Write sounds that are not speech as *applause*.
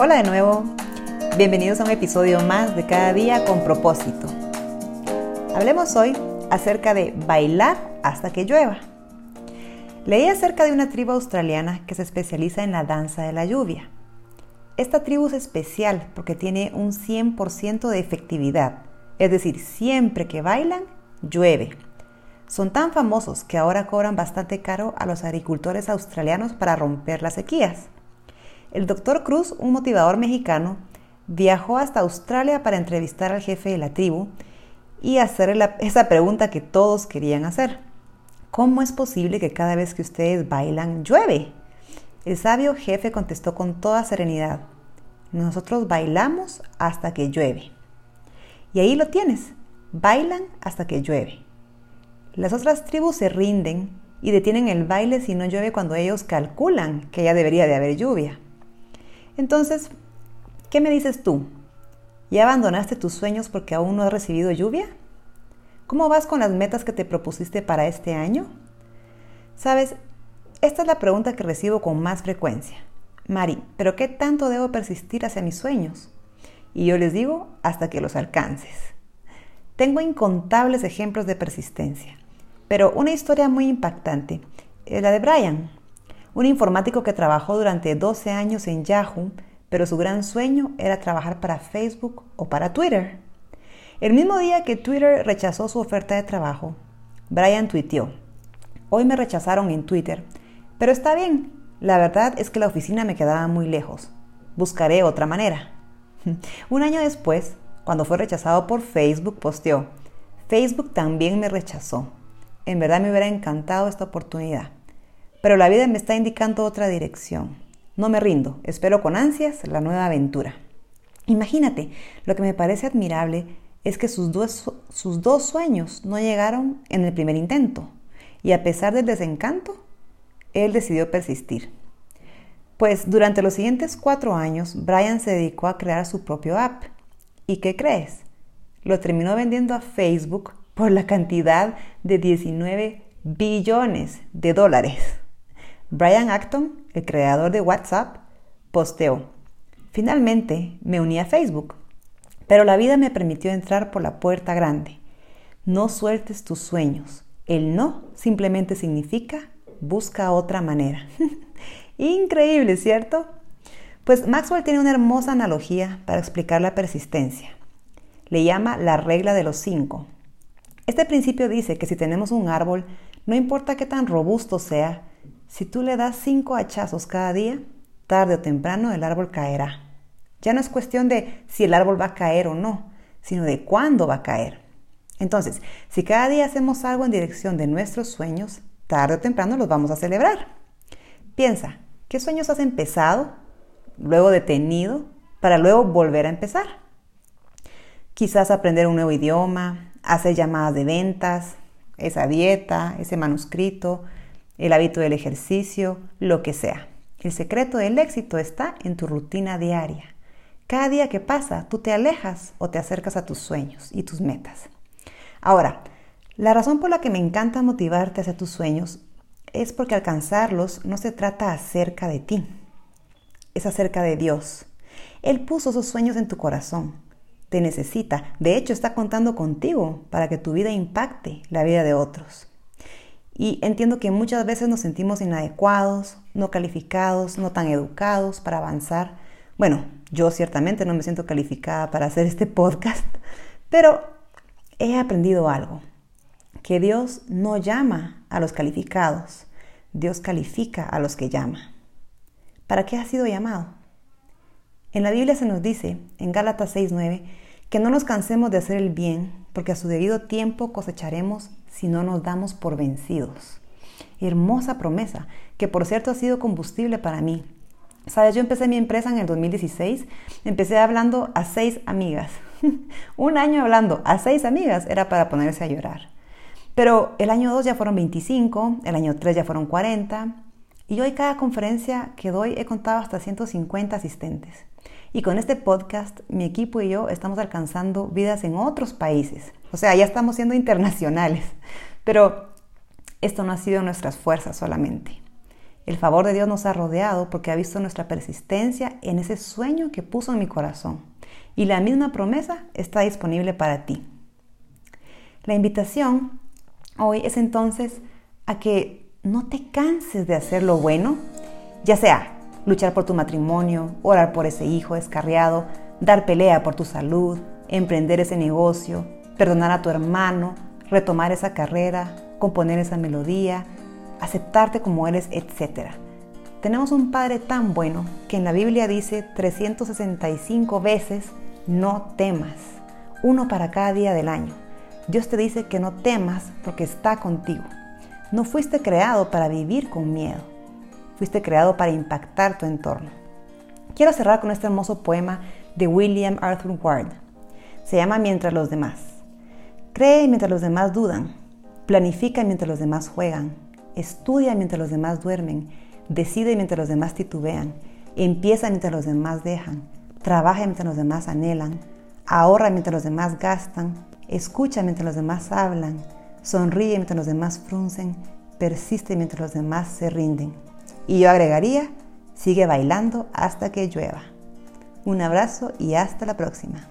Hola de nuevo, bienvenidos a un episodio más de Cada día con propósito. Hablemos hoy acerca de bailar hasta que llueva. Leí acerca de una tribu australiana que se especializa en la danza de la lluvia. Esta tribu es especial porque tiene un 100% de efectividad, es decir, siempre que bailan, llueve. Son tan famosos que ahora cobran bastante caro a los agricultores australianos para romper las sequías. El doctor Cruz, un motivador mexicano, viajó hasta Australia para entrevistar al jefe de la tribu y hacerle esa pregunta que todos querían hacer. ¿Cómo es posible que cada vez que ustedes bailan llueve? El sabio jefe contestó con toda serenidad, nosotros bailamos hasta que llueve. Y ahí lo tienes, bailan hasta que llueve. Las otras tribus se rinden y detienen el baile si no llueve cuando ellos calculan que ya debería de haber lluvia. Entonces, ¿qué me dices tú? ¿Ya abandonaste tus sueños porque aún no has recibido lluvia? ¿Cómo vas con las metas que te propusiste para este año? Sabes, esta es la pregunta que recibo con más frecuencia. Mari, ¿pero qué tanto debo persistir hacia mis sueños? Y yo les digo, hasta que los alcances. Tengo incontables ejemplos de persistencia. Pero una historia muy impactante es la de Brian, un informático que trabajó durante 12 años en Yahoo, pero su gran sueño era trabajar para Facebook o para Twitter. El mismo día que Twitter rechazó su oferta de trabajo, Brian tuiteó, hoy me rechazaron en Twitter, pero está bien, la verdad es que la oficina me quedaba muy lejos, buscaré otra manera. *laughs* Un año después, cuando fue rechazado por Facebook, posteó, Facebook también me rechazó, en verdad me hubiera encantado esta oportunidad. Pero la vida me está indicando otra dirección. No me rindo, espero con ansias la nueva aventura. Imagínate, lo que me parece admirable es que sus dos, sus dos sueños no llegaron en el primer intento. Y a pesar del desencanto, él decidió persistir. Pues durante los siguientes cuatro años, Brian se dedicó a crear su propio app. ¿Y qué crees? Lo terminó vendiendo a Facebook por la cantidad de 19 billones de dólares. Brian Acton, el creador de WhatsApp, posteó, finalmente me uní a Facebook, pero la vida me permitió entrar por la puerta grande. No sueltes tus sueños. El no simplemente significa busca otra manera. *laughs* Increíble, ¿cierto? Pues Maxwell tiene una hermosa analogía para explicar la persistencia. Le llama la regla de los cinco. Este principio dice que si tenemos un árbol, no importa qué tan robusto sea, si tú le das cinco hachazos cada día, tarde o temprano el árbol caerá. Ya no es cuestión de si el árbol va a caer o no, sino de cuándo va a caer. Entonces, si cada día hacemos algo en dirección de nuestros sueños, tarde o temprano los vamos a celebrar. Piensa, ¿qué sueños has empezado, luego detenido, para luego volver a empezar? Quizás aprender un nuevo idioma, hacer llamadas de ventas, esa dieta, ese manuscrito, el hábito del ejercicio, lo que sea. El secreto del éxito está en tu rutina diaria. Cada día que pasa, tú te alejas o te acercas a tus sueños y tus metas. Ahora, la razón por la que me encanta motivarte hacia tus sueños es porque alcanzarlos no se trata acerca de ti, es acerca de Dios. Él puso esos sueños en tu corazón te necesita. De hecho, está contando contigo para que tu vida impacte la vida de otros. Y entiendo que muchas veces nos sentimos inadecuados, no calificados, no tan educados para avanzar. Bueno, yo ciertamente no me siento calificada para hacer este podcast, pero he aprendido algo, que Dios no llama a los calificados, Dios califica a los que llama. ¿Para qué has sido llamado? En la Biblia se nos dice, en Gálatas 6:9, que no nos cansemos de hacer el bien, porque a su debido tiempo cosecharemos si no nos damos por vencidos. Hermosa promesa, que por cierto ha sido combustible para mí. Sabes, yo empecé mi empresa en el 2016, empecé hablando a seis amigas. *laughs* Un año hablando a seis amigas era para ponerse a llorar. Pero el año 2 ya fueron 25, el año 3 ya fueron 40, y hoy cada conferencia que doy he contado hasta 150 asistentes. Y con este podcast, mi equipo y yo estamos alcanzando vidas en otros países. O sea, ya estamos siendo internacionales. Pero esto no ha sido nuestras fuerzas solamente. El favor de Dios nos ha rodeado porque ha visto nuestra persistencia en ese sueño que puso en mi corazón. Y la misma promesa está disponible para ti. La invitación hoy es entonces a que no te canses de hacer lo bueno, ya sea luchar por tu matrimonio, orar por ese hijo descarriado, dar pelea por tu salud, emprender ese negocio, perdonar a tu hermano, retomar esa carrera, componer esa melodía, aceptarte como eres, etc. Tenemos un Padre tan bueno que en la Biblia dice 365 veces, no temas, uno para cada día del año. Dios te dice que no temas porque está contigo. No fuiste creado para vivir con miedo, fuiste creado para impactar tu entorno. Quiero cerrar con este hermoso poema de William Arthur Ward. Se llama Mientras los demás. Cree mientras los demás dudan, planifica mientras los demás juegan, estudia mientras los demás duermen, decide mientras los demás titubean, empieza mientras los demás dejan, trabaja mientras los demás anhelan, ahorra mientras los demás gastan, escucha mientras los demás hablan, sonríe mientras los demás fruncen, persiste mientras los demás se rinden. Y yo agregaría, sigue bailando hasta que llueva. Un abrazo y hasta la próxima.